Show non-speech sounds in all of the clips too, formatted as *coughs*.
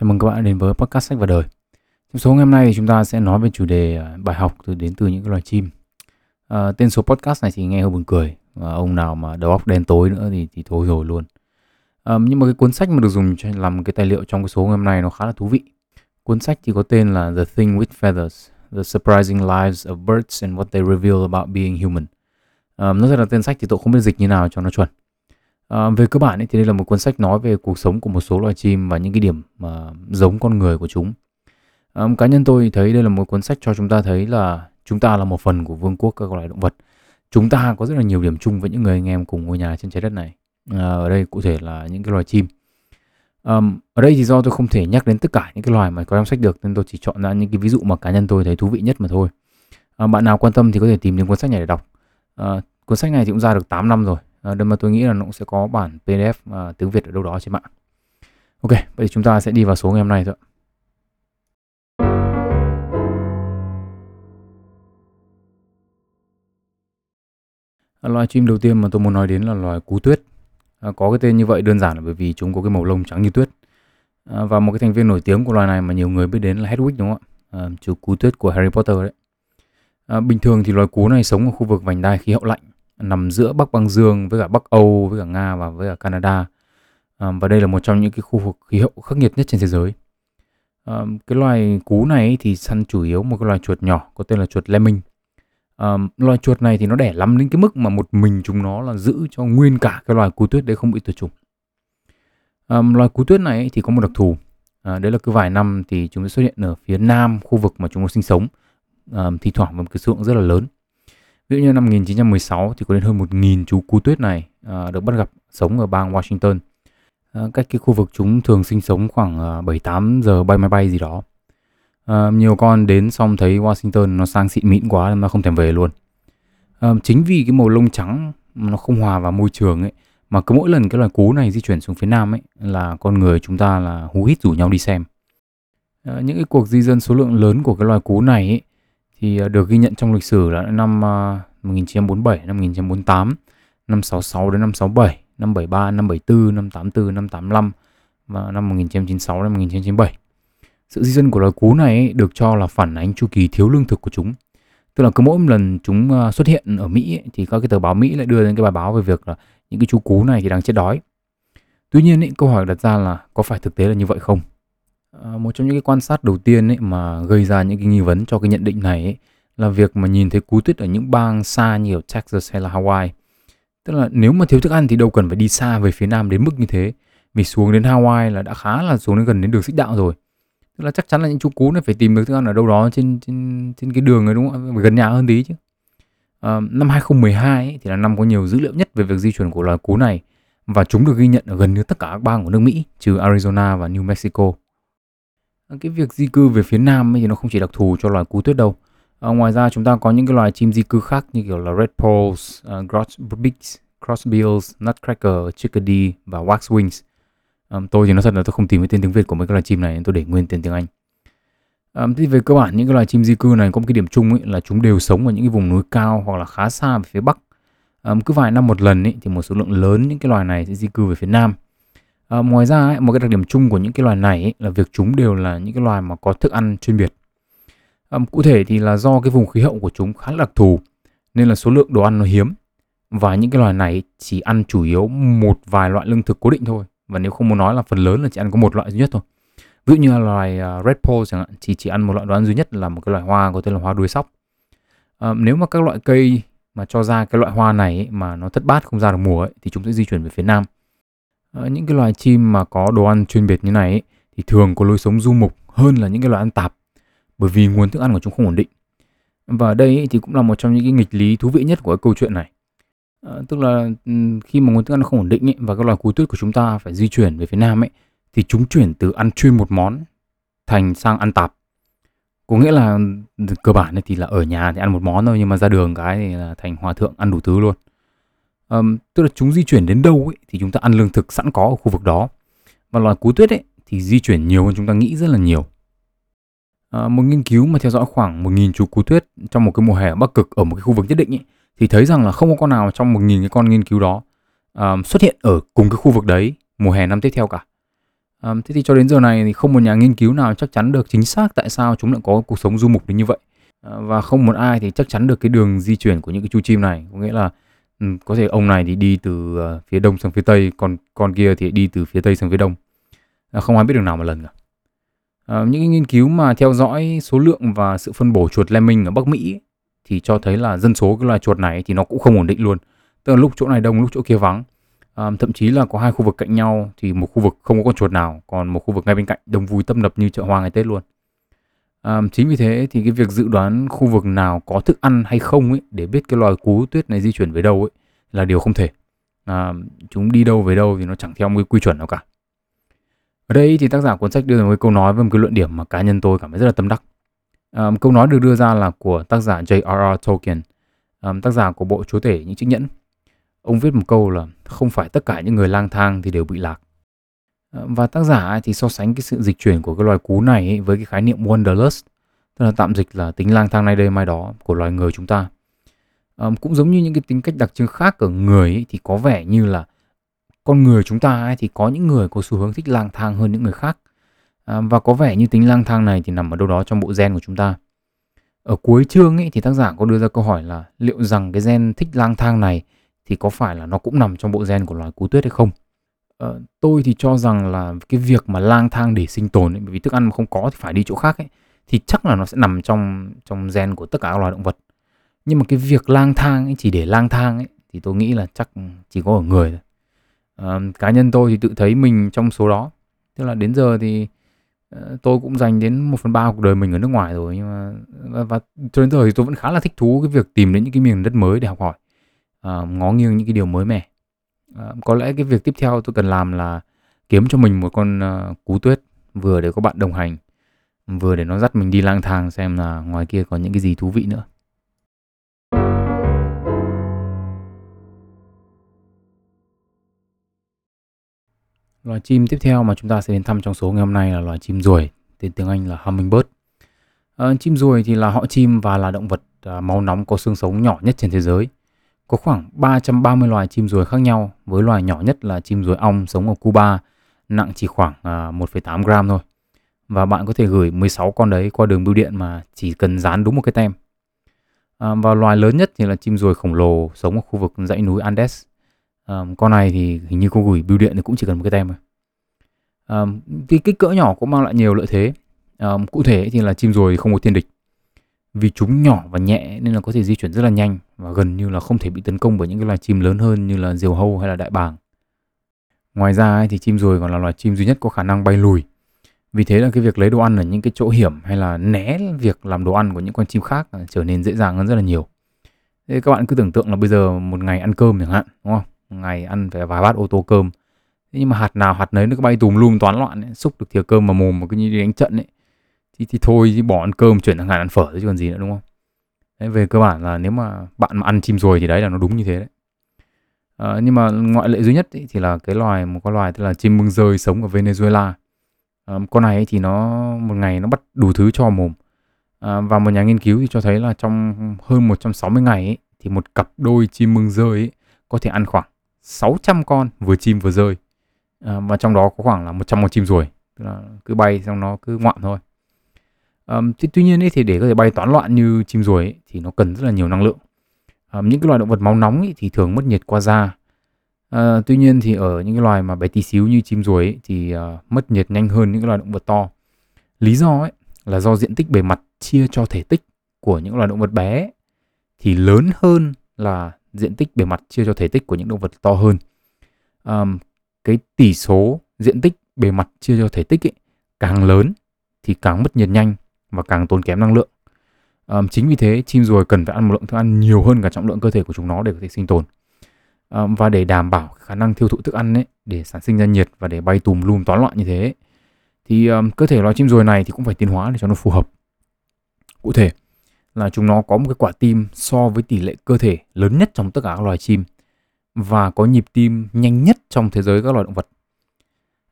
Chào mừng các bạn đến với podcast sách và đời. Trong số ngày hôm nay thì chúng ta sẽ nói về chủ đề à, bài học từ đến từ những cái loài chim. À, tên số podcast này thì nghe hơi buồn cười. Và ông nào mà đầu óc đen tối nữa thì thì thôi rồi luôn. À, nhưng mà cái cuốn sách mà được dùng cho làm cái tài liệu trong cái số ngày hôm nay nó khá là thú vị. Cuốn sách thì có tên là The Thing with Feathers: The Surprising Lives of Birds and What They Reveal About Being Human. À, nó rất là tên sách thì tôi không biết dịch như nào cho nó chuẩn. À, về cơ bản ấy, thì đây là một cuốn sách nói về cuộc sống của một số loài chim và những cái điểm mà giống con người của chúng. À, cá nhân tôi thấy đây là một cuốn sách cho chúng ta thấy là chúng ta là một phần của vương quốc các loài động vật. Chúng ta có rất là nhiều điểm chung với những người anh em cùng ngôi nhà trên trái đất này. À, ở đây cụ thể là những cái loài chim. Um, ở đây thì do tôi không thể nhắc đến tất cả những cái loài mà có trong sách được nên tôi chỉ chọn ra những cái ví dụ mà cá nhân tôi thấy thú vị nhất mà thôi. À, bạn nào quan tâm thì có thể tìm đến cuốn sách này để đọc. À, cuốn sách này thì cũng ra được 8 năm rồi Ờ, à, mà tôi nghĩ là nó cũng sẽ có bản PDF à, tiếng Việt ở đâu đó trên mạng ok vậy thì chúng ta sẽ đi vào số ngày hôm nay thôi à, loài chim đầu tiên mà tôi muốn nói đến là loài cú tuyết. À, có cái tên như vậy đơn giản là bởi vì chúng có cái màu lông trắng như tuyết. À, và một cái thành viên nổi tiếng của loài này mà nhiều người biết đến là Hedwig đúng không ạ? À, chú cú tuyết của Harry Potter đấy. À, bình thường thì loài cú này sống ở khu vực vành đai khí hậu lạnh nằm giữa Bắc băng dương với cả Bắc Âu với cả Nga và với cả Canada. À, và đây là một trong những cái khu vực khí hậu khắc nghiệt nhất trên thế giới. À, cái loài cú này thì săn chủ yếu một cái loài chuột nhỏ có tên là chuột lemming. À, loài chuột này thì nó đẻ lắm đến cái mức mà một mình chúng nó là giữ cho nguyên cả cái loài cú tuyết đấy không bị tuyệt chủng. À, loài cú tuyết này thì có một đặc thù. À, đấy là cứ vài năm thì chúng sẽ xuất hiện ở phía nam khu vực mà chúng nó sinh sống. À, thi thoảng với một cái số lượng rất là lớn. Ví dụ như năm 1916 thì có đến hơn 1.000 chú cú tuyết này à, được bắt gặp sống ở bang Washington. À, cách cái khu vực chúng thường sinh sống khoảng à, 7-8 giờ bay máy bay gì đó. À, nhiều con đến xong thấy Washington nó sang xịn mịn quá nên nó không thèm về luôn. À, chính vì cái màu lông trắng nó không hòa vào môi trường ấy mà cứ mỗi lần cái loài cú này di chuyển xuống phía nam ấy là con người chúng ta là hú hít rủ nhau đi xem. À, những cái cuộc di dân số lượng lớn của cái loài cú này ấy, thì ờ, được ghi nhận trong lịch sử là năm ờ, 1947, năm 1948, năm 66 đến năm 67, năm 73, năm 74, năm 84, năm 85 và năm 1996 đến 1997. Sự di dân của loài cú này được cho là phản ánh chu kỳ thiếu lương thực của chúng. Tức là cứ mỗi lần chúng ờ, xuất hiện ở Mỹ thì các cái tờ báo Mỹ lại đưa lên cái bài báo về việc là những cái chú cú này thì đang chết đói. Tuy nhiên ý, câu hỏi đặt ra là có phải thực tế là như vậy không? Ờ, một trong những cái quan sát đầu tiên ấy mà gây ra những cái nghi vấn cho cái nhận định này ấy, là việc mà nhìn thấy cú tuyết ở những bang xa như ở Texas hay là Hawaii. Tức là nếu mà thiếu thức ăn thì đâu cần phải đi xa về phía nam đến mức như thế. Vì xuống đến Hawaii là đã khá là xuống đến gần đến đường xích đạo rồi. Tức là chắc chắn là những chú cú này phải tìm được thức ăn ở đâu đó trên trên trên cái đường này đúng không? Gần nhà hơn tí chứ. À, năm 2012 ấy, thì là năm có nhiều dữ liệu nhất về việc di chuyển của loài cú này và chúng được ghi nhận ở gần như tất cả các bang của nước Mỹ trừ Arizona và New Mexico. Ờ, cái việc di cư về phía nam ấy thì nó không chỉ đặc thù cho loài cú tuyết đâu. À, ngoài ra chúng ta có những cái loài chim di cư khác như kiểu là red poles, ờ, uh, grosbeaks, crossbills, nutcracker, chickadee và waxwings. à, tôi thì nói thật là tôi không tìm cái tên tiếng Việt của mấy cái loài chim này nên tôi để nguyên tên tiếng Anh. à, thì về cơ bản những cái loài chim di cư này có một cái điểm chung ấy là chúng đều sống ở những cái vùng núi cao hoặc là khá xa về phía bắc. à, cứ vài năm một lần ấy, thì một số lượng lớn những cái loài này sẽ di cư về phía nam. À, ngoài ra ấy, một cái đặc điểm chung của những cái loài này ấy, là việc chúng đều là những cái loài mà có thức ăn chuyên biệt. À, cụ thể thì là do cái vùng khí hậu của chúng khá là đặc thù nên là số lượng đồ ăn nó hiếm và những cái loài này chỉ ăn chủ yếu một vài loại lương thực cố định thôi và nếu không muốn nói là phần lớn là chỉ ăn có một loại duy nhất thôi. Ví dụ như là loài uh, red pole chẳng hạn chỉ chỉ ăn một loại đồ ăn duy nhất là một cái loại hoa có tên là hoa đuôi sóc. À, nếu mà các loại cây mà cho ra cái loại hoa này ấy, mà nó thất bát không ra được mùa ấy, thì chúng sẽ di chuyển về phía nam Ờ, những cái loài chim mà có đồ ăn chuyên biệt như này ấy, thì thường có lối sống du mục hơn là những cái loài ăn tạp bởi vì nguồn thức ăn của chúng không ổn định. Và đây ấy, thì cũng là một trong những cái nghịch lý thú vị nhất của cái câu chuyện này. À, tức là khi mà nguồn thức ăn không ổn định ấy, và các loài cú tuyết của chúng ta phải di chuyển về phía nam ấy thì chúng chuyển từ ăn chuyên một món thành sang ăn tạp. Có nghĩa là ừ, cơ bản thì là ở nhà thì ăn một món thôi nhưng mà ra đường cái thì là thành hòa thượng ăn đủ thứ luôn um, tức là chúng di chuyển đến đâu ấy, thì chúng ta ăn lương thực sẵn có ở khu vực đó và loài cú tuyết ấy, thì di chuyển nhiều hơn chúng ta nghĩ rất là nhiều à, một nghiên cứu mà theo dõi khoảng 1.000 chú cú tuyết trong một cái mùa hè ở Bắc Cực ở một cái khu vực nhất định ấy, thì thấy rằng là không có con nào trong 1.000 cái con nghiên cứu đó um, xuất hiện ở cùng cái khu vực đấy mùa hè năm tiếp theo cả. um, thế thì cho đến giờ này thì không một nhà nghiên cứu nào chắc chắn được chính xác tại sao chúng lại có cuộc sống du mục đến như vậy. À, và không một ai thì chắc chắn được cái đường di chuyển của những cái chú chim này. Có nghĩa là Ừ, có thể ông này thì đi từ ờ, phía đông sang phía tây, còn con kia thì đi từ phía tây sang phía đông. À, không ai biết đường nào mà lần cả. Ờ, những cái nghiên cứu mà theo dõi số lượng và sự phân bổ chuột lemming ở Bắc Mỹ thì cho thấy là dân số cái loài chuột này thì nó cũng không ổn định luôn. Tức là lúc chỗ này đông, lúc chỗ kia vắng. À, thậm chí là có hai khu vực cạnh nhau thì một khu vực không có con chuột nào, còn một khu vực ngay bên cạnh đông vui tấp nập như chợ hoa ngày Tết luôn. À, chính vì thế thì cái việc dự đoán khu vực nào có thức ăn hay không ấy để biết cái loài cú tuyết này di chuyển về đâu ấy là điều không thể. À, chúng đi đâu về đâu thì nó chẳng theo một cái quy chuẩn nào cả. Ở đây thì tác giả cuốn sách đưa ra một câu nói với một cái luận điểm mà cá nhân tôi cảm thấy rất là tâm đắc. À, câu nói được đưa ra là của tác giả J.R.R. Tolkien, à, tác giả của bộ Chúa Tể những chiếc nhẫn. Ông viết một câu là không phải tất cả những người lang thang thì đều bị lạc. Ờ, và tác giả thì so sánh cái sự dịch chuyển của cái loài cú này ấy với cái khái niệm wanderlust, tức là tạm dịch là tính lang thang nay đây mai đó của loài người chúng ta. À, cũng giống như những cái tính cách đặc trưng khác ở người ấy, thì có vẻ như là con người chúng ta ấy, thì có những người có xu hướng thích lang thang hơn những người khác. À, và có vẻ như tính lang thang này thì nằm ở đâu đó trong bộ gen của chúng ta. Ở cuối chương ấy thì tác giả có đưa ra câu hỏi là liệu rằng cái gen thích lang thang này thì có phải là nó cũng nằm trong bộ gen của loài cú tuyết hay không? Ờ, tôi thì cho rằng là cái việc mà lang thang để sinh tồn ấy, bởi vì thức ăn mà không có thì phải đi chỗ khác ấy thì chắc là nó sẽ nằm trong trong gen của tất cả các loài động vật. Nhưng mà cái việc lang thang ấy chỉ để lang thang ấy thì tôi nghĩ là chắc chỉ có ở người thôi. À, cá nhân tôi thì tự thấy mình trong số đó. Tức là đến giờ thì uh, tôi cũng dành đến một phần ba cuộc đời mình ở nước ngoài rồi nhưng mà và, và cho đến giờ thì tôi vẫn khá là thích thú cái việc tìm đến những cái miền đất mới để học hỏi uh, ngó nghiêng những cái điều mới mẻ. Ờ, có lẽ cái việc tiếp theo tôi cần làm là kiếm cho mình một con ờ, cú tuyết vừa để có bạn đồng hành vừa để nó dắt mình đi lang thang xem là ngoài kia có những cái gì thú vị nữa Loài chim tiếp theo mà chúng ta sẽ đến thăm trong số ngày hôm nay là loài chim ruồi, tên tiếng Anh là hummingbird. À, chim ruồi thì là họ chim và là động vật à, máu nóng có xương sống nhỏ nhất trên thế giới. Có khoảng 330 loài chim ruồi khác nhau, với loài nhỏ nhất là chim ruồi ong sống ở Cuba, nặng chỉ khoảng à, 1,8 gram thôi. Và bạn có thể gửi 16 con đấy qua đường bưu điện mà chỉ cần dán đúng một cái tem. À, và loài lớn nhất thì là chim ruồi khổng lồ sống ở khu vực dãy núi Andes à, con này thì hình như cô gửi bưu điện thì cũng chỉ cần một cái tem thôi à, vì kích cỡ nhỏ cũng mang lại nhiều lợi thế cụ thể thì là chim ruồi không có thiên địch vì chúng nhỏ và nhẹ nên là có thể di chuyển rất là nhanh và gần như là không thể bị tấn công bởi những cái loài chim lớn hơn như là diều hâu hay là đại bàng. Ngoài ra thì chim ruồi còn là loài chim duy nhất có khả năng bay lùi. Vì thế là cái việc lấy đồ ăn ở những cái chỗ hiểm hay là né việc làm đồ ăn của những con chim khác trở nên dễ dàng hơn rất là nhiều. Thế các bạn cứ tưởng tượng là bây giờ một ngày ăn cơm chẳng hạn đúng không? Ngày ăn phải vài bát ô tô cơm. Thế nhưng mà hạt nào hạt nấy nó cứ bay tùm lum toán loạn ấy, xúc được thìa cơm mà mồm mà cứ như đi đánh trận ấy thì, thì thôi thì bỏ ăn cơm chuyển sang hạt ăn phở chứ còn gì nữa đúng không? Đấy, về cơ bản là nếu mà bạn mà ăn chim rồi thì đấy là nó đúng như thế đấy. À, nhưng mà ngoại lệ duy nhất ý, thì là cái loài một con loài tức là chim mưng rơi sống ở Venezuela. À, con này ấy thì nó một ngày nó bắt đủ thứ cho mồm. À, và một nhà nghiên cứu thì cho thấy là trong hơn 160 ngày ấy, thì một cặp đôi chim mưng rơi ấy, có thể ăn khoảng 600 con vừa chim vừa rơi. À, và trong đó có khoảng là 100 con chim ruồi. Tức là cứ bay xong nó cứ ngoạm thôi. Um, thì tuy nhiên ấy, thì để có thể bay toán loạn như chim ruồi ấy, thì nó cần rất là nhiều năng lượng. Um, những cái loài động vật máu nóng ấy, thì thường mất nhiệt qua da. Uh, tuy nhiên thì ở những cái loài mà bé tí xíu như chim ruồi ấy, thì uh, mất nhiệt nhanh hơn những cái loài động vật to. Lý do ấy là do diện tích bề mặt chia cho thể tích của những loài động vật bé thì lớn hơn là diện tích bề mặt chia cho thể tích của những động vật to hơn. Um, cái tỷ số diện tích bề mặt chia cho thể tích ấy, càng lớn thì càng mất nhiệt nhanh và càng tốn kém năng lượng. Um, chính vì thế chim ruồi cần phải ăn một lượng thức ăn nhiều hơn cả trọng lượng cơ thể của chúng nó để có thể sinh tồn. Um, và để đảm bảo khả năng tiêu thụ thức ăn ấy, để sản sinh ra nhiệt và để bay tùm lum toán loạn như thế thì um, cơ thể loài chim ruồi này thì cũng phải tiến hóa để cho nó phù hợp. Cụ thể là chúng nó có một cái quả tim so với tỷ lệ cơ thể lớn nhất trong tất cả các loài chim và có nhịp tim nhanh nhất trong thế giới các loài động vật.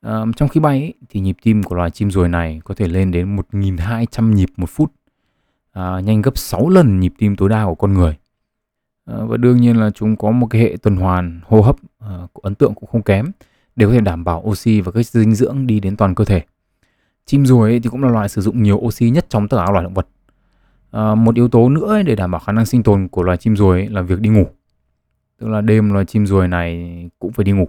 À, trong khi bay ấy, thì nhịp tim của loài chim ruồi này có thể lên đến 1.200 nhịp một phút, à, nhanh gấp 6 lần nhịp tim tối đa của con người. À, và đương nhiên là chúng có một cái hệ tuần hoàn hô hấp à, ấn tượng cũng không kém. để có thể đảm bảo oxy và các dinh dưỡng đi đến toàn cơ thể. Chim ruồi thì cũng là loài sử dụng nhiều oxy nhất trong tất cả các loài động vật. À, một yếu tố nữa để đảm bảo khả năng sinh tồn của loài chim ruồi là việc đi ngủ. Tức là đêm loài chim ruồi này cũng phải đi ngủ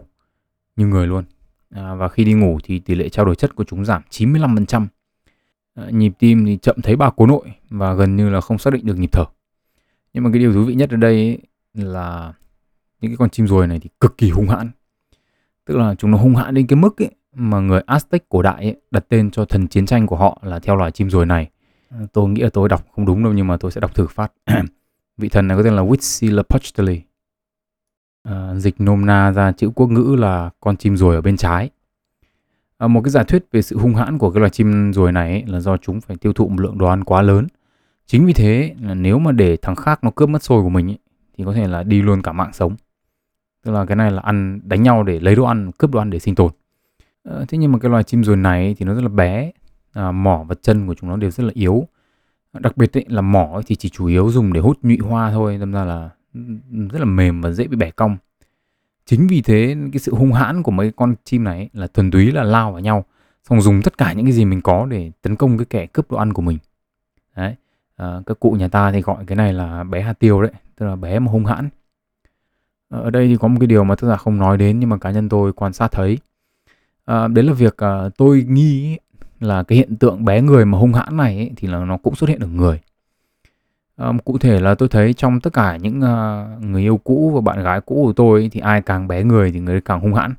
như người luôn. À, và khi đi ngủ thì tỷ lệ trao đổi chất của chúng giảm 95%. À, nhịp tim thì chậm thấy ba cố nội và gần như là không xác định được nhịp thở. Nhưng mà cái điều thú vị nhất ở đây ấy là những cái con chim ruồi này thì cực kỳ hung hãn. Tức là chúng nó hung hãn đến cái mức ấy mà người Aztec cổ đại ấy, đặt tên cho thần chiến tranh của họ là theo loài chim ruồi này. À, tôi nghĩ là tôi đọc không đúng đâu nhưng mà tôi sẽ đọc thử phát. *coughs* Vị thần này có tên là Huitzilopochtli. À, dịch nôm na ra chữ quốc ngữ là con chim ruồi ở bên trái. À, một cái giả thuyết về sự hung hãn của cái loài chim ruồi này ấy, là do chúng phải tiêu thụ một lượng đồ ăn quá lớn. Chính vì thế là nếu mà để thằng khác nó cướp mất xôi của mình ấy, thì có thể là đi luôn cả mạng sống. Tức là cái này là ăn đánh nhau để lấy đồ ăn, cướp đồ ăn để sinh tồn. À, thế nhưng mà cái loài chim ruồi này ấy, thì nó rất là bé, à, mỏ và chân của chúng nó đều rất là yếu. Đặc biệt ấy, là mỏ ấy thì chỉ chủ yếu dùng để hút nhụy hoa thôi, đâm ra là Ừ, rất là mềm và dễ bị bẻ cong. Chính vì thế cái sự hung hãn của mấy con chim này ấy, là thuần túy là lao vào nhau, xong dùng tất cả những cái gì mình có để tấn công cái kẻ cướp đồ ăn của mình. Đấy. À, các cụ nhà ta thì gọi cái này là bé hạt tiêu đấy, tức là bé mà hung hãn. Ờ, ở đây thì có một cái điều mà tác giả không nói đến nhưng mà cá nhân tôi quan sát thấy. À, đấy là việc à, tôi nghi là cái hiện tượng bé người mà hung hãn này ấy, thì là nó cũng xuất hiện ở người. Um, cụ thể là tôi thấy trong tất cả những uh, người yêu cũ và bạn gái cũ của tôi ấy, thì ai càng bé người thì người càng hung hãn.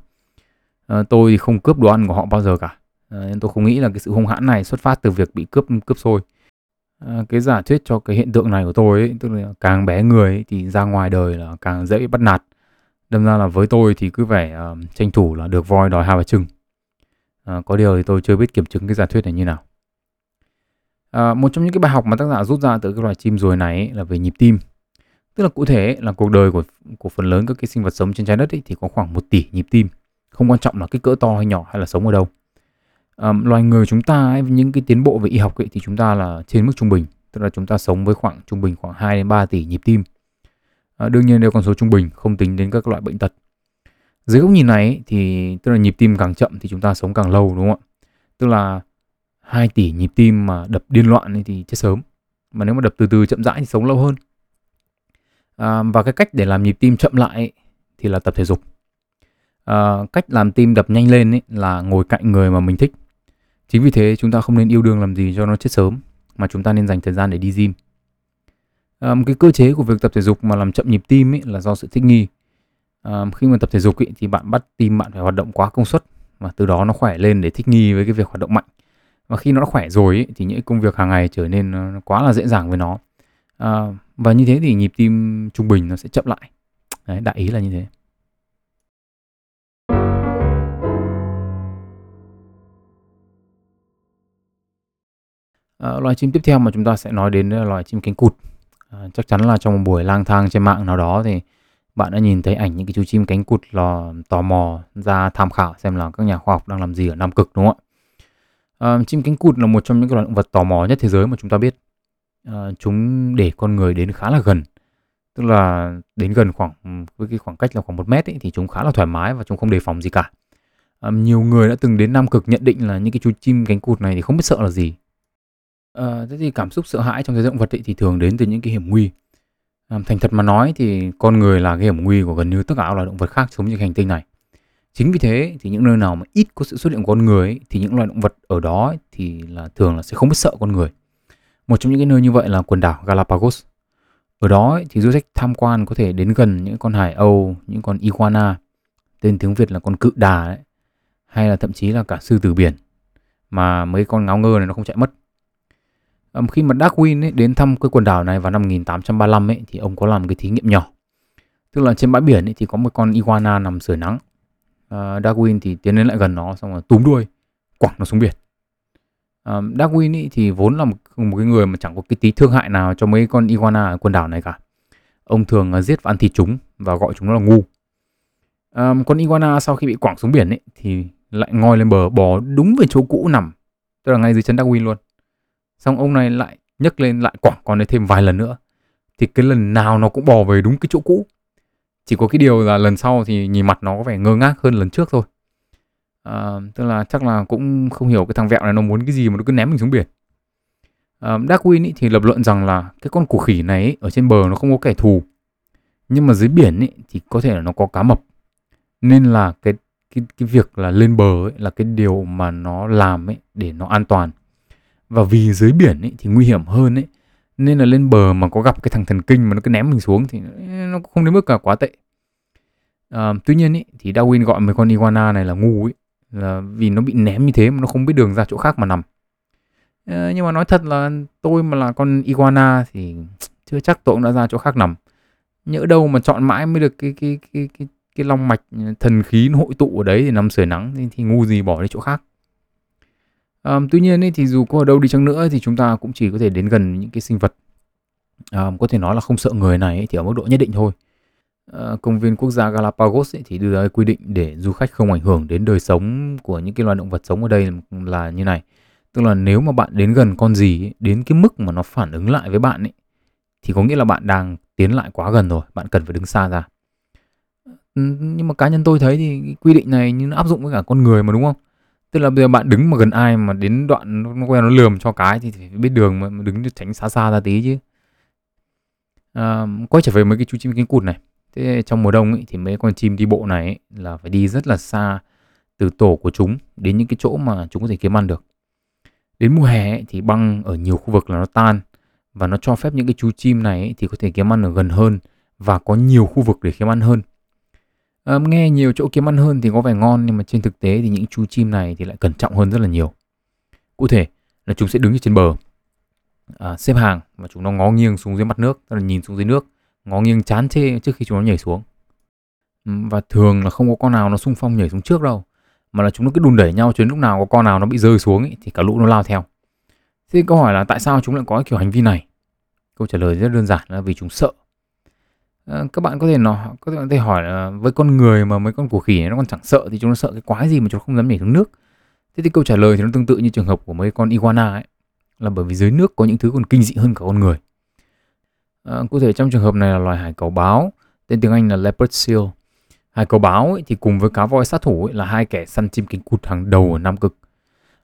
Uh, tôi thì không cướp đồ ăn của họ bao giờ cả. Uh, nên tôi không nghĩ là cái sự hung hãn này xuất phát từ việc bị cướp cướp xôi. Uh, cái giả thuyết cho cái hiện tượng này của tôi ấy, tức là càng bé người ấy, thì ra ngoài đời là càng dễ bị bắt nạt. Đâm ra là với tôi thì cứ phải uh, tranh thủ là được voi đòi hai bà trưng. Uh, có điều thì tôi chưa biết kiểm chứng cái giả thuyết này như nào. À, một trong những cái bài học mà tác giả rút ra từ cái loài chim ruồi này ấy, là về nhịp tim. Tức là cụ thể ấy, là cuộc đời của của phần lớn các cái sinh vật sống trên trái đất ấy, thì có khoảng 1 tỷ nhịp tim. Không quan trọng là cái cỡ to hay nhỏ hay là sống ở đâu. À, loài người chúng ta ấy, những cái tiến bộ về y học ấy, thì chúng ta là trên mức trung bình. Tức là chúng ta sống với khoảng trung bình khoảng 2 đến 3 tỷ nhịp tim. À, đương nhiên đều con số trung bình, không tính đến các loại bệnh tật. Dưới góc nhìn này thì tức là nhịp tim càng chậm thì chúng ta sống càng lâu đúng không ạ? Tức là 2 tỷ nhịp tim mà đập điên loạn thì chết sớm. Mà nếu mà đập từ từ chậm rãi thì sống lâu hơn. À, và cái cách để làm nhịp tim chậm lại thì là tập thể dục. À, cách làm tim đập nhanh lên ấy là ngồi cạnh người mà mình thích. Chính vì thế chúng ta không nên yêu đương làm gì cho nó chết sớm mà chúng ta nên dành thời gian để đi gym. À, một cái cơ chế của việc tập thể dục mà làm chậm nhịp tim ấy là do sự thích nghi à, khi mà tập thể dục ấy, thì bạn bắt tim bạn phải hoạt động quá công suất và từ đó nó khỏe lên để thích nghi với cái việc hoạt động mạnh và khi nó đã khỏe rồi ấy, thì những công việc hàng ngày trở nên quá là dễ dàng với nó à, và như thế thì nhịp tim trung bình nó sẽ chậm lại Đấy, đại ý là như thế À, loài chim tiếp theo mà chúng ta sẽ nói đến là loài chim cánh cụt. À, chắc chắn là trong một buổi lang thang trên mạng nào đó thì bạn đã nhìn thấy ảnh những cái chú chim cánh cụt lò tò mò ra tham khảo xem là các nhà khoa học đang làm gì ở Nam Cực đúng không ạ? À, chim cánh cụt là một trong những loài động vật tò mò nhất thế giới mà chúng ta biết. À, chúng để con người đến khá là gần, tức là đến gần khoảng với cái khoảng cách là khoảng một mét ấy, thì chúng khá là thoải mái và chúng không đề phòng gì cả. À, nhiều người đã từng đến Nam Cực nhận định là những cái chú chim cánh cụt này thì không biết sợ là gì. À, thế thì cảm xúc sợ hãi trong thế giới động vật ấy thì thường đến từ những cái hiểm nguy thành thật mà nói thì con người là cái hiểm nguy của gần như tất cả các loài động vật khác sống trên hành tinh này. Chính vì thế thì những nơi nào mà ít có sự xuất hiện của con người ấy, thì những loài động vật ở đó ấy, thì là thường là sẽ không biết sợ con người. Một trong những cái nơi như vậy là quần đảo Galapagos. Ở đó ấy, thì du khách tham quan có thể đến gần những con hải âu, những con iguana, tên tiếng Việt là con cự đà ấy, hay là thậm chí là cả sư tử biển mà mấy con ngáo ngơ này nó không chạy mất khi mà Darwin ấy, đến thăm cái quần đảo này vào năm 1835 ấy, thì ông có làm cái thí nghiệm nhỏ tức là trên bãi biển ấy, thì có một con iguana nằm sưởi nắng uh, Darwin thì tiến đến lại gần nó xong rồi túm đuôi quẳng nó xuống biển. Uh, Darwin ý thì vốn là một, một cái người mà chẳng có cái tí thương hại nào cho mấy con iguana ở quần đảo này cả. Ông thường uh, giết và ăn thịt chúng và gọi chúng là ngu. Um, con iguana sau khi bị quẳng xuống biển ấy, thì lại ngoi lên bờ bò đúng về chỗ cũ nằm tức là ngay dưới chân Darwin luôn. Xong ông này lại nhấc lên lại quẳng con đấy thêm vài lần nữa. Thì cái lần nào nó cũng bò về đúng cái chỗ cũ chỉ có cái điều là lần sau thì nhìn mặt nó có vẻ ngơ ngác hơn lần trước thôi À, tức là chắc là cũng không hiểu cái thằng vẹo này nó muốn cái gì mà nó cứ ném mình xuống biển. À, Darwin ý thì lập luận rằng là cái con củ khỉ này ý, ở trên bờ nó không có kẻ thù. Nhưng mà dưới biển ý, thì có thể là nó có cá mập. Nên là cái cái cái việc là lên bờ ấy là cái điều mà nó làm ấy để nó an toàn. Và vì dưới biển ấy thì nguy hiểm hơn ấy nên là lên bờ mà có gặp cái thằng thần kinh mà nó cứ ném mình xuống thì nó không đến mức là quá tệ. À, tuy nhiên ý, thì Darwin gọi mấy con iguana này là ngu ấy là vì nó bị ném như thế mà nó không biết đường ra chỗ khác mà nằm. À, nhưng mà nói thật là tôi mà là con iguana thì chưa chắc tôi cũng đã ra chỗ khác nằm. Nhỡ đâu mà chọn mãi mới được cái cái cái cái cái long mạch thần khí nó hội tụ ở đấy thì nằm sưởi nắng thì, thì ngu gì bỏ đi chỗ khác. Um, tuy nhiên ấy, thì dù có ở đâu đi chăng nữa thì chúng ta cũng chỉ có thể đến gần những cái sinh vật um, có thể nói là không sợ người này ấy, thì ở mức độ nhất định thôi. Uh, công viên quốc gia Galapagos ấy, thì đưa ra quy định để du khách không ảnh hưởng đến đời sống của những cái loài động vật sống ở đây là như này. Tức là nếu mà bạn đến gần con gì ấy, đến cái mức mà nó phản ứng lại với bạn ấy thì có nghĩa là bạn đang tiến lại quá gần rồi, bạn cần phải đứng xa ra. Nhưng mà cá nhân tôi thấy thì quy định này như nó áp dụng với cả con người mà đúng không? Tức là bây giờ bạn đứng mà gần ai mà đến đoạn nó quen nó lườm cho cái thì phải biết đường mà đứng tránh xa xa ra tí chứ. À, quay trở về mấy cái chú chim cánh cụt này. Thế trong mùa đông ấy, thì mấy con chim đi bộ này ấy, là phải đi rất là xa từ tổ của chúng đến những cái chỗ mà chúng có thể kiếm ăn được. Đến mùa hè ấy, thì băng ở nhiều khu vực là nó tan và nó cho phép những cái chú chim này ấy, thì có thể kiếm ăn ở gần hơn và có nhiều khu vực để kiếm ăn hơn. À, nghe nhiều chỗ kiếm ăn hơn thì có vẻ ngon nhưng mà trên thực tế thì những chú chim này thì lại cẩn trọng hơn rất là nhiều. Cụ thể là chúng sẽ đứng trên bờ, à, xếp hàng và chúng nó ngó nghiêng xuống dưới mặt nước, tức là nhìn xuống dưới nước, ngó nghiêng chán chê trước khi chúng nó nhảy xuống. Và thường là không có con nào nó sung phong nhảy xuống trước đâu, mà là chúng nó cứ đùn đẩy nhau cho đến lúc nào có con nào nó bị rơi xuống ấy, thì cả lũ nó lao theo. Thế câu hỏi là tại sao chúng lại có cái kiểu hành vi này? Câu trả lời rất đơn giản là vì chúng sợ Ờ, các bạn có thể nó có thể hỏi là với con người mà mấy con củ khỉ này nó còn chẳng sợ thì chúng nó sợ cái quái gì mà chúng không dám nhảy xuống nước. Thế thì câu trả lời thì nó tương tự như trường hợp của mấy con iguana ấy là bởi vì dưới nước có những thứ còn kinh dị hơn cả con người. À, cụ thể trong trường hợp này là loài hải cẩu báo tên tiếng anh là leopard seal. Hải cẩu báo ấy, thì cùng với cá voi sát thủ ấy, là hai kẻ săn chim cánh cụt hàng đầu ở nam cực.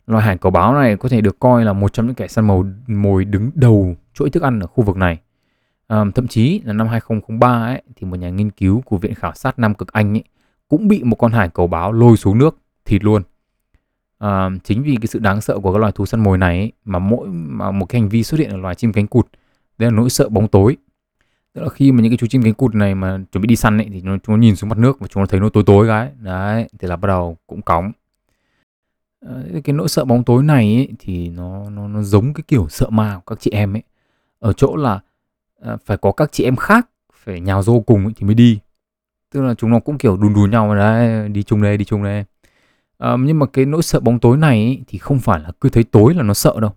Loài hải cẩu báo này có thể được coi là một trong những kẻ săn mồi mồi đứng đầu chuỗi thức ăn ở khu vực này. À, thậm chí là năm 2003 ấy, thì một nhà nghiên cứu của Viện Khảo sát Nam Cực Anh ấy, cũng bị một con hải cầu báo lôi xuống nước thịt luôn. À, chính vì cái sự đáng sợ của các loài thú săn mồi này ấy, mà mỗi mà một cái hành vi xuất hiện ở loài chim cánh cụt đây là nỗi sợ bóng tối. Tức là khi mà những cái chú chim cánh cụt này mà chuẩn bị đi săn ấy thì nó, chúng nó nhìn xuống mặt nước và chúng nó thấy nó tối tối cái đấy thì là bắt đầu cũng cóng. À, cái nỗi sợ bóng tối này ấy, thì nó nó nó giống cái kiểu sợ ma của các chị em ấy ở chỗ là À, phải có các chị em khác phải nhào vô cùng thì mới đi. Tức là chúng nó cũng kiểu đùn đùn nhau mà đấy đi chung đây đi chung đây. À, nhưng mà cái nỗi sợ bóng tối này ý, thì không phải là cứ thấy tối là nó sợ đâu.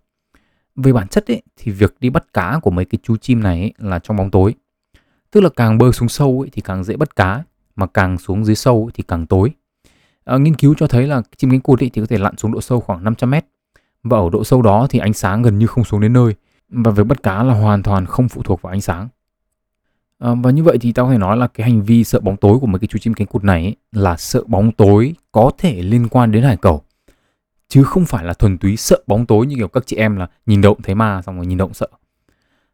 Về bản chất ấy, thì việc đi bắt cá của mấy cái chú chim này ấy, là trong bóng tối. Tức là càng bơi xuống sâu ấy, thì càng dễ bắt cá mà càng xuống dưới sâu ấy, thì càng tối. À, nghiên cứu cho thấy là chim cánh cụt ấy, thì có thể lặn xuống độ sâu khoảng 500 mét và ở độ sâu đó thì ánh sáng gần như không xuống đến nơi và việc bắt cá là hoàn toàn không phụ thuộc vào ánh sáng. À, và như vậy thì tao có thể nói là cái hành vi sợ bóng tối của mấy cái chú chim cánh cụt này ấy, là sợ bóng tối có thể liên quan đến hải cầu. Chứ không phải là thuần túy sợ bóng tối như kiểu các chị em là nhìn động thấy ma xong rồi nhìn động sợ.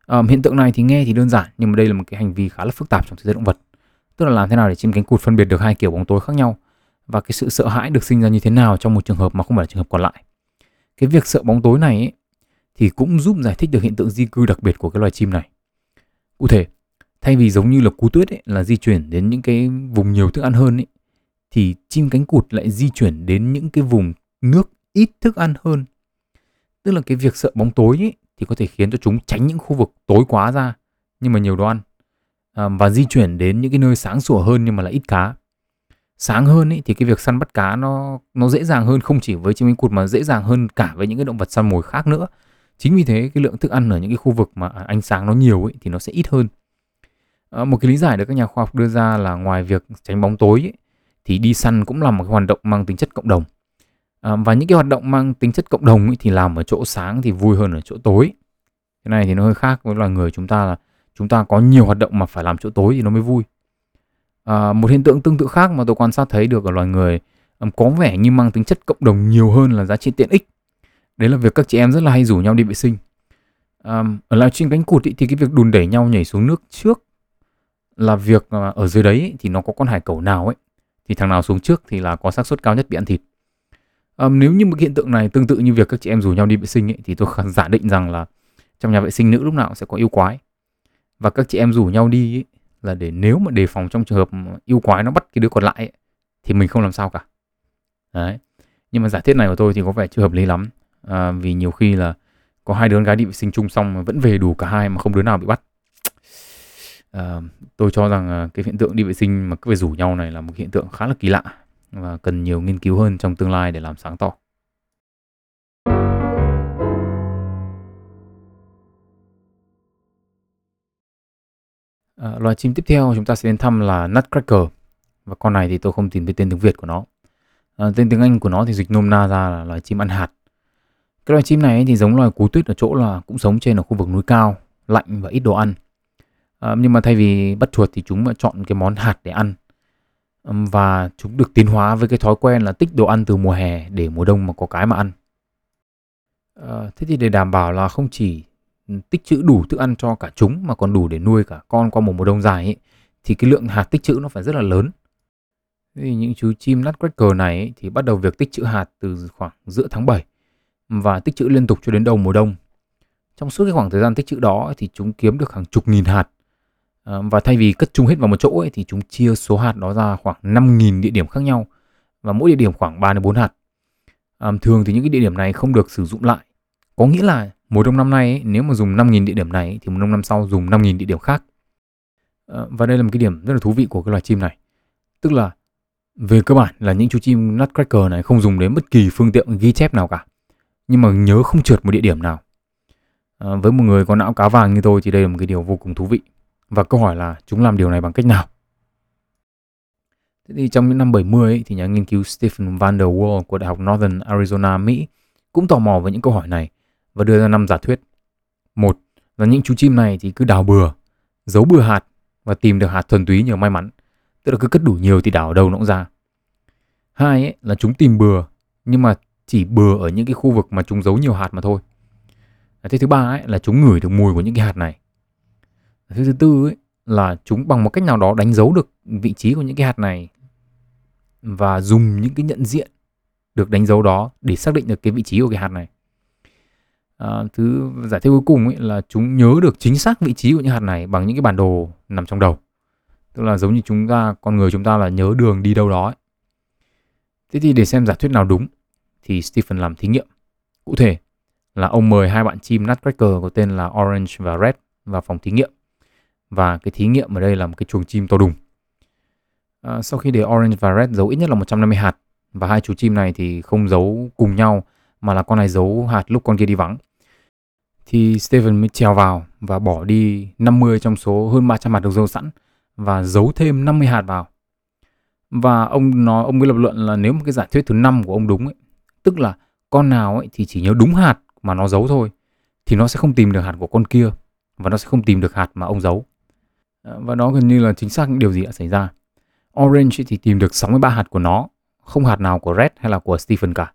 À, hiện tượng này thì nghe thì đơn giản nhưng mà đây là một cái hành vi khá là phức tạp trong thế giới động vật. Tức là làm thế nào để chim cánh cụt phân biệt được hai kiểu bóng tối khác nhau và cái sự sợ hãi được sinh ra như thế nào trong một trường hợp mà không phải là trường hợp còn lại. Cái việc sợ bóng tối này ấy, thì cũng giúp giải thích được hiện tượng di cư đặc biệt của cái loài chim này. Cụ thể, thay vì giống như là cú tuyết ấy, là di chuyển đến những cái vùng nhiều thức ăn hơn ấy, thì chim cánh cụt lại di chuyển đến những cái vùng nước ít thức ăn hơn. Tức là cái việc sợ bóng tối ấy, thì có thể khiến cho chúng tránh những khu vực tối quá ra nhưng mà nhiều đồ ăn à, và di chuyển đến những cái nơi sáng sủa hơn nhưng mà lại ít cá. Sáng hơn ấy, thì cái việc săn bắt cá nó nó dễ dàng hơn không chỉ với chim cánh cụt mà dễ dàng hơn cả với những cái động vật săn mồi khác nữa chính vì thế cái lượng thức ăn ở những cái khu vực mà à, ánh sáng nó nhiều ấy, thì nó sẽ ít hơn. À, một cái lý giải được các nhà khoa học đưa ra là ngoài việc tránh bóng tối ấy, thì đi săn cũng là một cái hoạt động mang tính chất cộng đồng. À, và những cái hoạt động mang tính chất cộng đồng ấy, thì làm ở chỗ sáng thì vui hơn ở chỗ tối. Cái này thì nó hơi khác với loài người chúng ta là chúng ta có nhiều hoạt động mà phải làm chỗ tối thì nó mới vui. À, một hiện tượng tương tự khác mà tôi quan sát thấy được ở loài người có vẻ như mang tính chất cộng đồng nhiều hơn là giá trị tiện ích đấy là việc các chị em rất là hay rủ nhau đi vệ sinh. Um, ở lại trên cánh cụt ý, thì cái việc đùn đẩy nhau nhảy xuống nước trước là việc ờ, ở dưới đấy ý, thì nó có con hải cẩu nào ấy thì thằng nào xuống trước thì là có xác suất cao nhất bị ăn thịt. Um, nếu như một hiện tượng này tương tự như việc các chị em rủ nhau đi vệ sinh ấy, thì tôi giả định rằng là trong nhà vệ sinh nữ lúc nào sẽ có yêu quái. Và các chị em rủ nhau đi ấy, là để nếu mà đề phòng trong trường hợp yêu quái nó bắt cái đứa còn lại ấy, thì mình không làm sao cả. Đấy. Nhưng mà giả thiết này của tôi thì có vẻ chưa hợp lý lắm à, vì nhiều khi là có hai đứa con gái đi vệ sinh chung xong mà vẫn về đủ cả hai mà không đứa nào bị bắt à, tôi cho rằng à, cái hiện tượng đi vệ sinh mà cứ phải rủ nhau này là một hiện tượng khá là kỳ lạ và cần nhiều nghiên cứu hơn trong tương lai để làm sáng tỏ À, loài chim tiếp theo chúng ta sẽ đến thăm là Nutcracker và con này thì tôi không tìm thấy tên tiếng Việt của nó. À, tên tiếng Anh của nó thì dịch nôm na ra là loài chim ăn hạt. Cái loài chim này thì giống loài cú tuyết ở chỗ là cũng sống trên ở khu vực núi cao, lạnh và ít đồ ăn. À, nhưng mà thay vì bắt chuột thì chúng chọn cái món hạt để ăn. và chúng được tiến hóa với cái thói quen là tích đồ ăn từ mùa hè để mùa đông mà có cái mà ăn. À, thế thì để đảm bảo là không chỉ tích trữ đủ thức ăn cho cả chúng mà còn đủ để nuôi cả con qua một mùa đông dài ấy, thì cái lượng hạt tích trữ nó phải rất là lớn. Thì những chú chim nutcracker này ấy, thì bắt đầu việc tích trữ hạt từ khoảng giữa tháng 7 và tích trữ liên tục cho đến đầu mùa đông. Trong suốt cái khoảng thời gian tích trữ đó thì chúng kiếm được hàng chục nghìn hạt. Ờ, và thay vì cất chung hết vào một chỗ ấy, thì chúng chia số hạt đó ra khoảng 5.000 địa điểm khác nhau và mỗi địa điểm khoảng 3 đến 4 hạt. Ờ, thường thì những cái địa điểm này không được sử dụng lại. Có nghĩa là Mùa đông năm nay ấy, nếu mà dùng 5.000 địa điểm này thì mùa đông năm sau dùng 5.000 địa điểm khác. Ờ, và đây là một cái điểm rất là thú vị của cái loài chim này. Tức là về cơ bản là những chú chim nutcracker này không dùng đến bất kỳ phương tiện ghi chép nào cả. Nhưng mà nhớ không trượt một địa điểm nào. À, với một người có não cá vàng như tôi thì đây là một cái điều vô cùng thú vị. Và câu hỏi là chúng làm điều này bằng cách nào? Thế thì trong những năm 70 ấy, thì nhà nghiên cứu Stephen Van der Waal của Đại học Northern Arizona, Mỹ cũng tò mò với những câu hỏi này và đưa ra năm giả thuyết. Một là những chú chim này thì cứ đào bừa, giấu bừa hạt và tìm được hạt thuần túy nhờ may mắn. Tức là cứ cất đủ nhiều thì đào ở đâu nó cũng ra. Hai ấy, là chúng tìm bừa nhưng mà chỉ bừa ở những cái khu vực mà chúng giấu nhiều hạt mà thôi. À, thế thứ ba ấy, là chúng ngửi được mùi của những cái hạt này. Thế thứ tư ấy, là chúng bằng một cách nào đó đánh dấu được vị trí của những cái hạt này và dùng những cái nhận diện được đánh dấu đó để xác định được cái vị trí của cái hạt này à, thứ giải thích cuối cùng ấy là chúng nhớ được chính xác vị trí của những hạt này bằng những cái bản đồ nằm trong đầu tức là giống như chúng ta con người chúng ta là nhớ đường đi đâu đó ấy. thế thì để xem giả thuyết nào đúng thì Stephen làm thí nghiệm. Cụ thể là ông mời hai bạn chim nutcracker có tên là Orange và Red vào phòng thí nghiệm. Và cái thí nghiệm ở đây là một cái chuồng chim to đùng. À, sau khi để Orange và Red giấu ít nhất là 150 hạt và hai chú chim này thì không giấu cùng nhau mà là con này giấu hạt lúc con kia đi vắng thì Steven mới trèo vào và bỏ đi 50 trong số hơn 300 hạt được giấu sẵn và giấu thêm 50 hạt vào. Và ông nói ông mới lập luận là nếu một cái giả thuyết thứ năm của ông đúng ấy, tức là con nào ấy thì chỉ nhớ đúng hạt mà nó giấu thôi thì nó sẽ không tìm được hạt của con kia và nó sẽ không tìm được hạt mà ông giấu. Ờ, và đó gần như là chính xác những điều gì đã xảy ra. Orange thì tìm được 63 hạt của nó, không hạt nào của Red hay là của Stephen cả.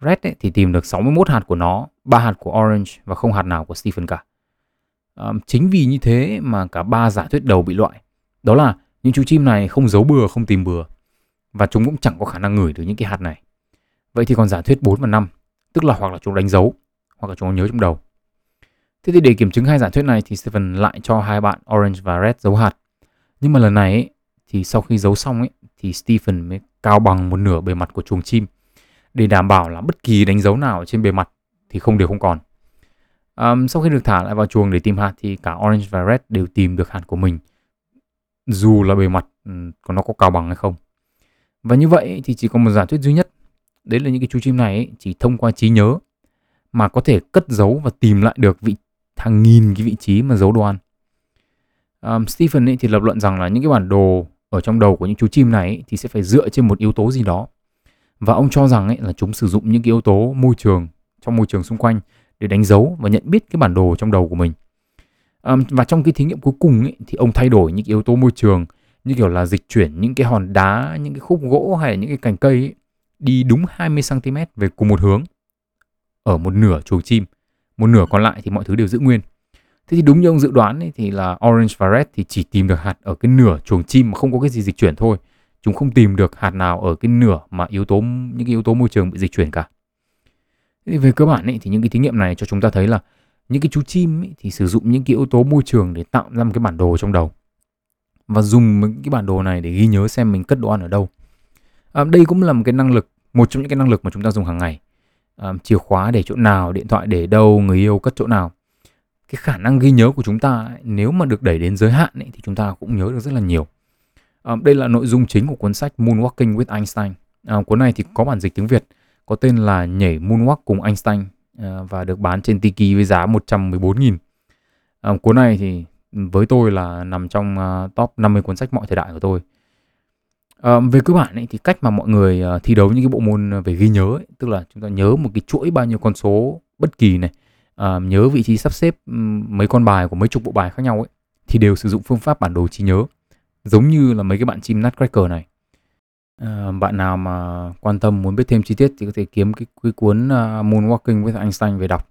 Red ấy, thì tìm được 61 hạt của nó, 3 hạt của Orange và không hạt nào của Stephen cả. À, chính vì như thế mà cả ba giả thuyết đầu bị loại. Đó là những chú chim này không giấu bừa, không tìm bừa và chúng cũng chẳng có khả năng ngửi được những cái hạt này. Vậy thì còn giả thuyết 4 và 5, tức là hoặc là chúng đánh dấu hoặc là chúng nhớ trong đầu. Thế thì để kiểm chứng hai giả thuyết này thì Stephen lại cho hai bạn Orange và Red giấu hạt. Nhưng mà lần này ấy, thì sau khi giấu xong ấy thì Stephen mới cao bằng một nửa bề mặt của chuồng chim để đảm bảo là bất kỳ đánh dấu nào trên bề mặt thì không đều không còn. Um, sau khi được thả lại vào chuồng để tìm hạt thì cả Orange và Red đều tìm được hạt của mình dù là bề mặt của nó có cao bằng hay không. Và như vậy thì chỉ có một giả thuyết duy nhất đấy là những cái chú chim này ấy, chỉ thông qua trí nhớ mà có thể cất giấu và tìm lại được vị hàng nghìn cái vị trí mà giấu đồ ăn. Um, Stephen ấy thì lập luận rằng là những cái bản đồ ở trong đầu của những chú chim này ấy, thì sẽ phải dựa trên một yếu tố gì đó và ông cho rằng ấy là chúng sử dụng những cái yếu tố môi trường trong môi trường xung quanh để đánh dấu và nhận biết cái bản đồ trong đầu của mình um, và trong cái thí nghiệm cuối cùng ấy, thì ông thay đổi những yếu tố môi trường như kiểu là dịch chuyển những cái hòn đá những cái khúc gỗ hay là những cái cành cây ấy, đi đúng 20 cm về cùng một hướng ở một nửa chuồng chim, một nửa còn lại thì mọi thứ đều giữ nguyên. Thế thì đúng như ông dự đoán ấy, thì là Orange và Red thì chỉ tìm được hạt ở cái nửa chuồng chim mà không có cái gì dịch chuyển thôi. Chúng không tìm được hạt nào ở cái nửa mà yếu tố những cái yếu tố môi trường bị dịch chuyển cả. Thế thì về cơ bản ấy, thì những cái thí nghiệm này cho chúng ta thấy là những cái chú chim ấy, thì sử dụng những cái yếu tố môi trường để tạo ra một cái bản đồ trong đầu và dùng những cái bản đồ này để ghi nhớ xem mình cất đồ ăn ở đâu. À, đây cũng là một cái năng lực, một trong những cái năng lực mà chúng ta dùng hàng ngày. À, chìa khóa để chỗ nào, điện thoại để đâu, người yêu cất chỗ nào. Cái khả năng ghi nhớ của chúng ta ấy, nếu mà được đẩy đến giới hạn ấy, thì chúng ta cũng nhớ được rất là nhiều. À, đây là nội dung chính của cuốn sách Moonwalking with Einstein. À, cuốn này thì có bản dịch tiếng Việt, có tên là Nhảy Moonwalk cùng Einstein à, và được bán trên Tiki với giá 114.000. À, cuốn này thì với tôi là nằm trong uh, top 50 cuốn sách mọi thời đại của tôi. Uh, về cơ bản ấy, thì cách mà mọi người ờ, thi đấu những cái bộ môn ờ, về ghi nhớ ấy, tức là chúng ta nhớ một cái chuỗi bao nhiêu con số bất kỳ này, uh, nhớ vị trí sắp xếp mấy con bài của mấy chục bộ bài khác nhau ấy thì đều sử dụng phương pháp bản đồ trí nhớ giống như là mấy cái bạn chim nutcracker này. Uh, bạn nào mà quan tâm muốn biết thêm chi tiết thì có thể kiếm cái, cái cuốn uh, Moonwalking with Einstein về đọc.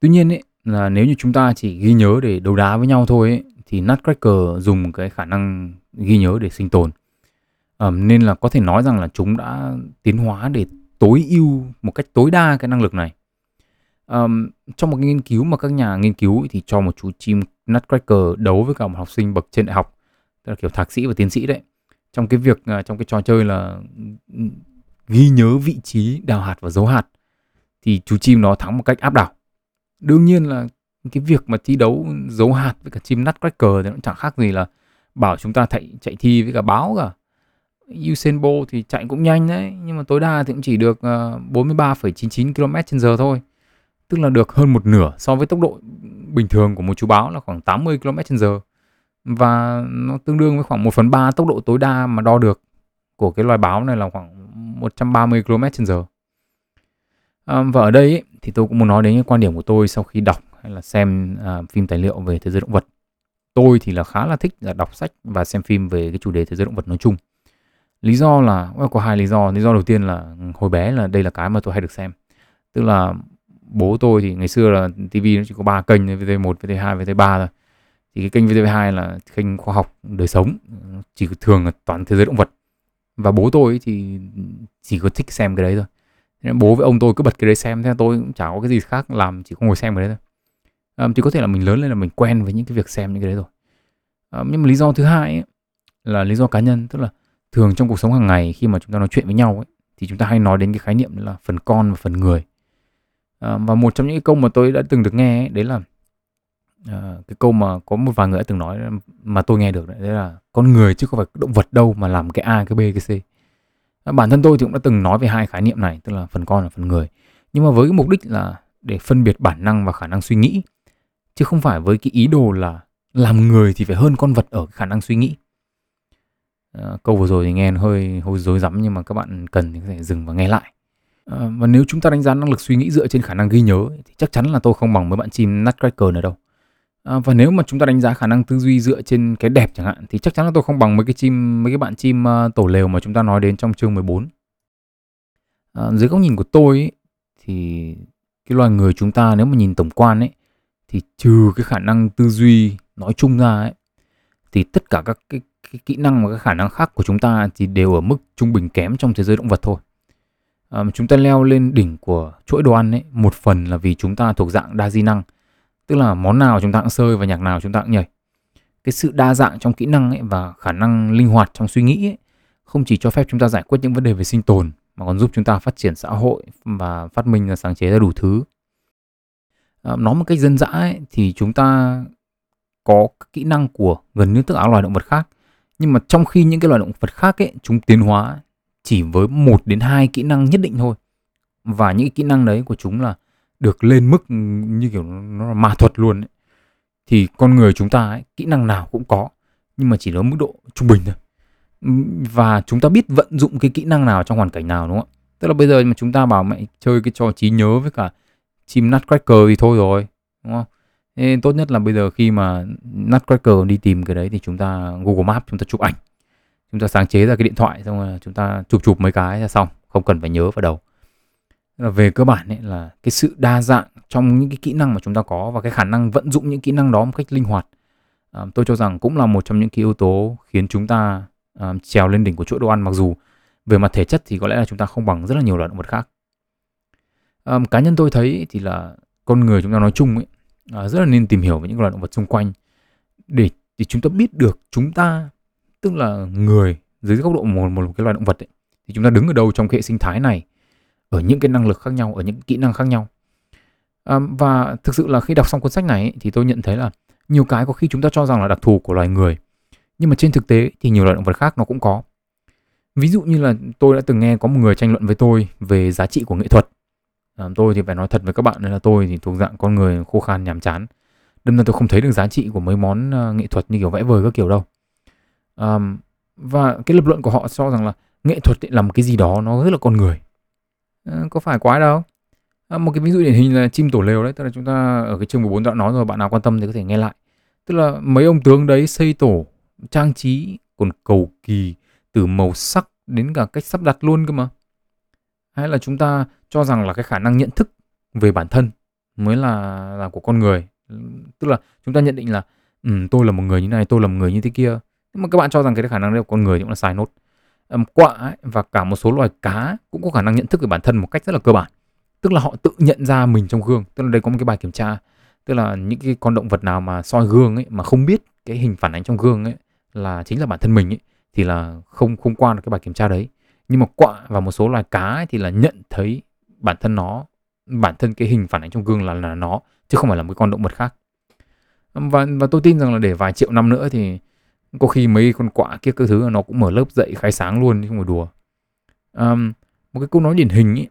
Tuy nhiên ấy, là nếu như chúng ta chỉ ghi nhớ để đấu đá với nhau thôi ấy, thì Nutcracker dùng cái khả năng ghi nhớ để sinh tồn. Nên là có thể nói rằng là chúng đã tiến hóa để tối ưu một cách tối đa cái năng lực này. Um, trong một cái nghiên cứu mà các nhà nghiên cứu thì cho một chú chim Nutcracker đấu với cả một học sinh bậc trên đại học, tức là kiểu thạc sĩ và tiến sĩ đấy. Trong cái việc à, trong cái trò chơi là ừ, ghi nhớ vị trí đào hạt và giấu hạt thì chú chim nó thắng một cách áp đảo đương nhiên là cái việc mà thi đấu giấu hạt với cả chim nutcracker thì nó chẳng khác gì là bảo chúng ta chạy chạy thi với cả báo cả Usain Bolt thì chạy cũng nhanh đấy nhưng mà tối đa thì cũng chỉ được ờ, 43,99 km/h thôi. Tức là được hơn một nửa so với tốc độ bình thường của một chú báo là khoảng 80 km/h và nó tương đương với khoảng 1 phần 3 tốc độ tối đa mà đo được của cái loài báo này là khoảng 130 km/h à, và ở đây ấy, thì tôi cũng muốn nói đến cái quan điểm của tôi sau khi đọc hay là xem ờ, phim tài liệu về thế giới động vật. Tôi thì là khá là thích là đọc sách và xem phim về cái chủ đề thế giới động vật nói chung lý do là có hai lý do. Lý do đầu tiên là hồi bé là đây là cái mà tôi hay được xem. Tức là bố tôi thì ngày xưa là TV nó chỉ có ba kênh VTV1, VTV2, VTV3 thôi. Thì cái kênh VTV2 là kênh khoa học đời sống chỉ thường là toàn thế giới động vật. Và bố tôi thì chỉ có thích xem cái đấy thôi. Nên bố với ông tôi cứ bật cái đấy xem thế tôi cũng chả có cái gì khác làm chỉ có ngồi xem cái đấy thôi. Um, thì có thể là mình lớn lên là mình quen với những cái việc xem những cái đấy rồi. Um, nhưng mà lý do thứ hai ấy, là lý do cá nhân. Tức là thường trong cuộc sống hàng ngày khi mà chúng ta nói chuyện với nhau ấy, thì chúng ta hay nói đến cái khái niệm là phần con và phần người. À, và một trong những cái câu mà tôi đã từng được nghe ấy, đấy là à, cái câu mà có một vài người đã từng nói mà tôi nghe được đấy, đấy là con người chứ không phải động vật đâu mà làm cái a cái b cái c. À, bản thân tôi thì cũng đã từng nói về hai khái niệm này tức là phần con và phần người. Nhưng mà với cái mục đích là để phân biệt bản năng và khả năng suy nghĩ chứ không phải với cái ý đồ là làm người thì phải hơn con vật ở khả năng suy nghĩ. Ờ, câu vừa rồi thì nghe hơi hơi dối rắm nhưng mà các bạn cần thì có thể dừng và nghe lại ờ, và nếu chúng ta đánh giá năng lực suy nghĩ dựa trên khả năng ghi nhớ thì chắc chắn là tôi không bằng với bạn chim nutcracker nữa đâu ờ, và nếu mà chúng ta đánh giá khả năng tư duy dựa trên cái đẹp chẳng hạn thì chắc chắn là tôi không bằng mấy cái chim mấy cái bạn chim uh, tổ lều mà chúng ta nói đến trong chương 14. À, dưới góc nhìn của tôi ấy, thì cái loài người chúng ta nếu mà nhìn tổng quan ấy thì trừ cái khả năng tư duy nói chung ra ấy thì tất cả các cái, cái kỹ năng và các khả năng khác của chúng ta thì đều ở mức trung bình kém trong thế giới động vật thôi. À, chúng ta leo lên đỉnh của chuỗi đồ ăn ấy một phần là vì chúng ta thuộc dạng đa di năng tức là món nào chúng ta cũng sơi và nhạc nào chúng ta cũng nhảy. Cái sự đa dạng trong kỹ năng ấy và khả năng linh hoạt trong suy nghĩ ấy, không chỉ cho phép chúng ta giải quyết những vấn đề về sinh tồn mà còn giúp chúng ta phát triển xã hội và phát minh và sáng chế ra đủ thứ. À, nói một cách dân dã ấy, thì chúng ta có kỹ năng của gần như tất cả loài động vật khác nhưng mà trong khi những cái loài động vật khác ấy chúng tiến hóa chỉ với một đến hai kỹ năng nhất định thôi. Và những kỹ năng đấy của chúng là được lên mức như kiểu nó là ma thuật luôn ấy. thì con người chúng ta ấy, kỹ năng nào cũng có nhưng mà chỉ ở mức độ trung bình thôi. Và chúng ta biết vận dụng cái kỹ năng nào trong hoàn cảnh nào đúng không ạ? Tức là bây giờ mà chúng ta bảo mẹ chơi cái trò trí nhớ với cả chim nutcracker thì thôi rồi đúng không? Nên tốt nhất là bây giờ khi mà nutcracker đi tìm cái đấy thì chúng ta google maps chúng ta chụp ảnh. Chúng ta sáng chế ra cái điện thoại xong rồi chúng ta chụp chụp mấy cái là xong không cần phải nhớ vào đầu. Là về cơ bản ấy là cái sự đa dạng trong những cái kỹ năng mà chúng ta có và cái khả năng vận dụng những kỹ năng đó một cách linh hoạt à, tôi cho rằng cũng là một trong những cái yếu tố khiến chúng ta à, trèo lên đỉnh của chuỗi đồ ăn. Mặc dù về mặt thể chất thì có lẽ là chúng ta không bằng rất là nhiều loại động vật khác. À, cá nhân tôi thấy thì là con người chúng ta nói chung ấy à, rất là nên tìm hiểu về những loài động vật xung quanh. Để thì chúng ta biết được chúng ta tức là người dưới góc độ một, một cái loài động vật ấy, thì chúng ta đứng ở đâu trong hệ sinh thái này ở những cái năng lực khác nhau ở những kỹ năng khác nhau. À, và thực sự là khi đọc xong cuốn sách này ấy, thì tôi nhận thấy là nhiều cái có khi chúng ta cho rằng là đặc thù của loài người nhưng mà trên thực tế thì nhiều loài động vật khác nó cũng có. Ví dụ như là tôi đã từng nghe có một người tranh luận với tôi về giá trị của nghệ thuật à, tôi thì phải nói thật với các bạn là tôi thì thuộc dạng con người khô khan nhàm chán. Đâm ra tôi không thấy được giá trị của mấy món ờ, nghệ thuật như kiểu vẽ vời các kiểu đâu. Và cái lập luận của họ cho rằng là nghệ thuật là một cái gì đó nó rất là con người. À, có phải quái đâu. À, một cái ví dụ điển hình là chim tổ lều đấy tức là chúng ta ở cái chương 14 đã nói rồi bạn nào quan tâm thì có thể nghe lại. Tức là mấy ông tướng đấy xây tổ trang trí còn cầu kỳ từ màu sắc đến cả cách sắp đặt luôn cơ mà. Hay là chúng ta cho rằng là cái khả năng nhận thức về bản thân mới là là của con người. Tức là chúng ta nhận định là ừ, tôi là một người như này tôi là một người như thế kia. Nhưng mà các bạn cho rằng cái khả năng đấy của con người cũng là sai nốt. Um, quạ ấy, và cả một số loài cá cũng có khả năng nhận thức về bản thân một cách rất là cơ bản. Tức là họ tự nhận ra mình trong gương. Tức là đây có một cái bài kiểm tra. Tức là những cái con động vật nào mà soi gương ấy mà không biết cái hình phản ánh trong gương ấy là chính là bản thân mình ấy thì là không không qua được cái bài kiểm tra đấy. Nhưng mà quạ và một số loài cá ấy thì là nhận thấy bản thân nó bản thân cái hình phản ánh trong gương là là nó chứ không phải là một con động vật khác. Và và tôi tin rằng là để vài triệu năm nữa thì có khi mấy con quạ kia các thứ nó cũng mở lớp dạy khai sáng luôn chứ không phải đùa. Um, một cái câu nói điển hình ấy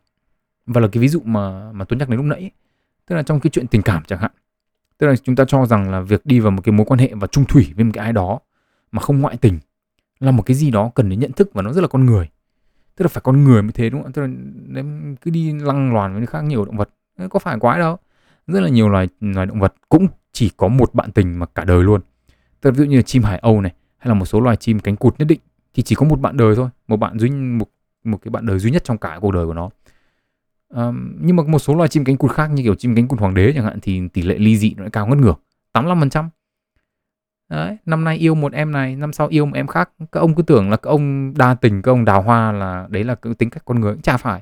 và là cái ví dụ mà mà tôi nhắc đến lúc nãy tức là trong cái chuyện tình cảm chẳng hạn tức là chúng ta cho rằng là việc đi vào một cái mối quan hệ và trung thủy với một cái ai đó mà không ngoại tình là một cái gì đó cần đến nhận thức và nó rất là con người tức là phải con người mới thế đúng không? Tức là cứ đi lăng loàn với khác nhiều động vật. Có phải quái đâu. Rất là nhiều loài loài động vật cũng chỉ có một bạn tình mà cả đời luôn. Tức là ví dụ như là chim hải âu này hay là một số loài chim cánh cụt nhất định thì chỉ có một bạn đời thôi. Một bạn duy một một cái bạn đời duy nhất trong cả cuộc đời của nó. Um, nhưng mà một số loài chim cánh cụt khác như kiểu chim cánh cụt hoàng đế chẳng hạn thì tỷ lệ ly dị nó lại cao ngất ngược 85% Đấy, năm nay yêu một em này, năm sau yêu một em khác. Các ông cứ tưởng là các ông đa tình, các ông đào hoa là đấy là cái tính cách con người, chả phải.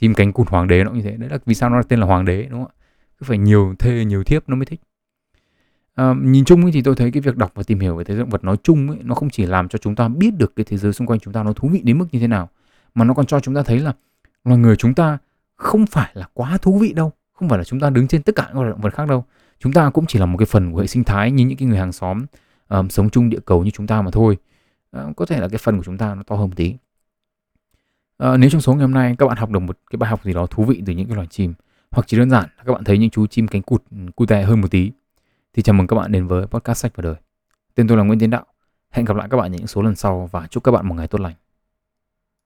Chim cánh cụt hoàng đế nó như thế. Đấy là vì sao nó tên là hoàng đế đúng không ạ? Cứ phải nhiều thê, nhiều thiếp nó mới thích. À, nhìn chung thì tôi thấy cái việc đọc và tìm hiểu về thế giới động vật nói chung ấy, nó không chỉ làm cho chúng ta biết được cái thế giới xung quanh chúng ta nó thú vị đến mức như thế nào mà nó còn cho chúng ta thấy là loài người chúng ta không phải là quá thú vị đâu không phải là chúng ta đứng trên tất cả các loài động vật khác đâu chúng ta cũng chỉ là một cái phần của hệ sinh thái như những cái người hàng xóm um, sống chung địa cầu như chúng ta mà thôi. Uh, có thể là cái phần của chúng ta nó to hơn một tí. Uh, nếu trong số ngày hôm nay các bạn học được một cái bài học gì đó thú vị từ những cái loài chim hoặc chỉ đơn giản là các bạn thấy những chú chim cánh cụt ừ, cute hơn một tí thì chào mừng các bạn đến với podcast sách và đời. Tên tôi là Nguyễn Tiến Đạo. Hẹn gặp lại các bạn những số lần sau và chúc các bạn một ngày tốt lành.